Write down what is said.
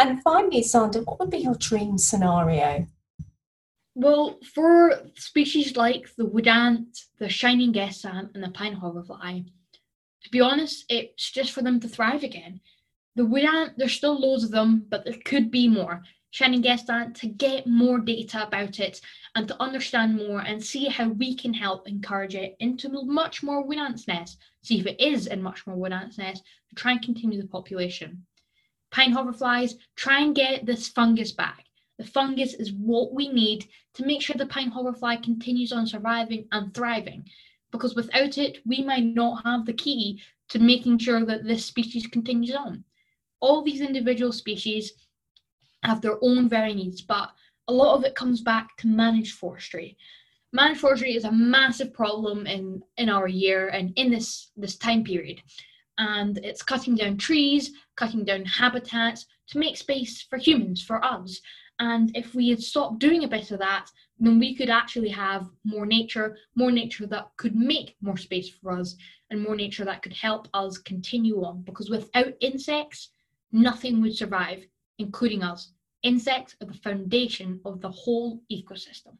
And finally, Sandra, what would be your dream scenario? Well, for species like the wood ant, the shining guest ant, and the pine hoverfly, to be honest, it's just for them to thrive again. The wood ant, there's still loads of them, but there could be more. Shining guest ant to get more data about it and to understand more and see how we can help encourage it into much more wood ants' nests. See if it is in much more wood ants' nests to try and continue the population. Pine hoverflies, try and get this fungus back. The fungus is what we need to make sure the pine hoverfly continues on surviving and thriving. Because without it, we might not have the key to making sure that this species continues on. All these individual species have their own very needs, but a lot of it comes back to managed forestry. Managed forestry is a massive problem in, in our year and in this, this time period. And it's cutting down trees, cutting down habitats to make space for humans, for us. And if we had stopped doing a bit of that, then we could actually have more nature, more nature that could make more space for us, and more nature that could help us continue on. Because without insects, nothing would survive, including us. Insects are the foundation of the whole ecosystem.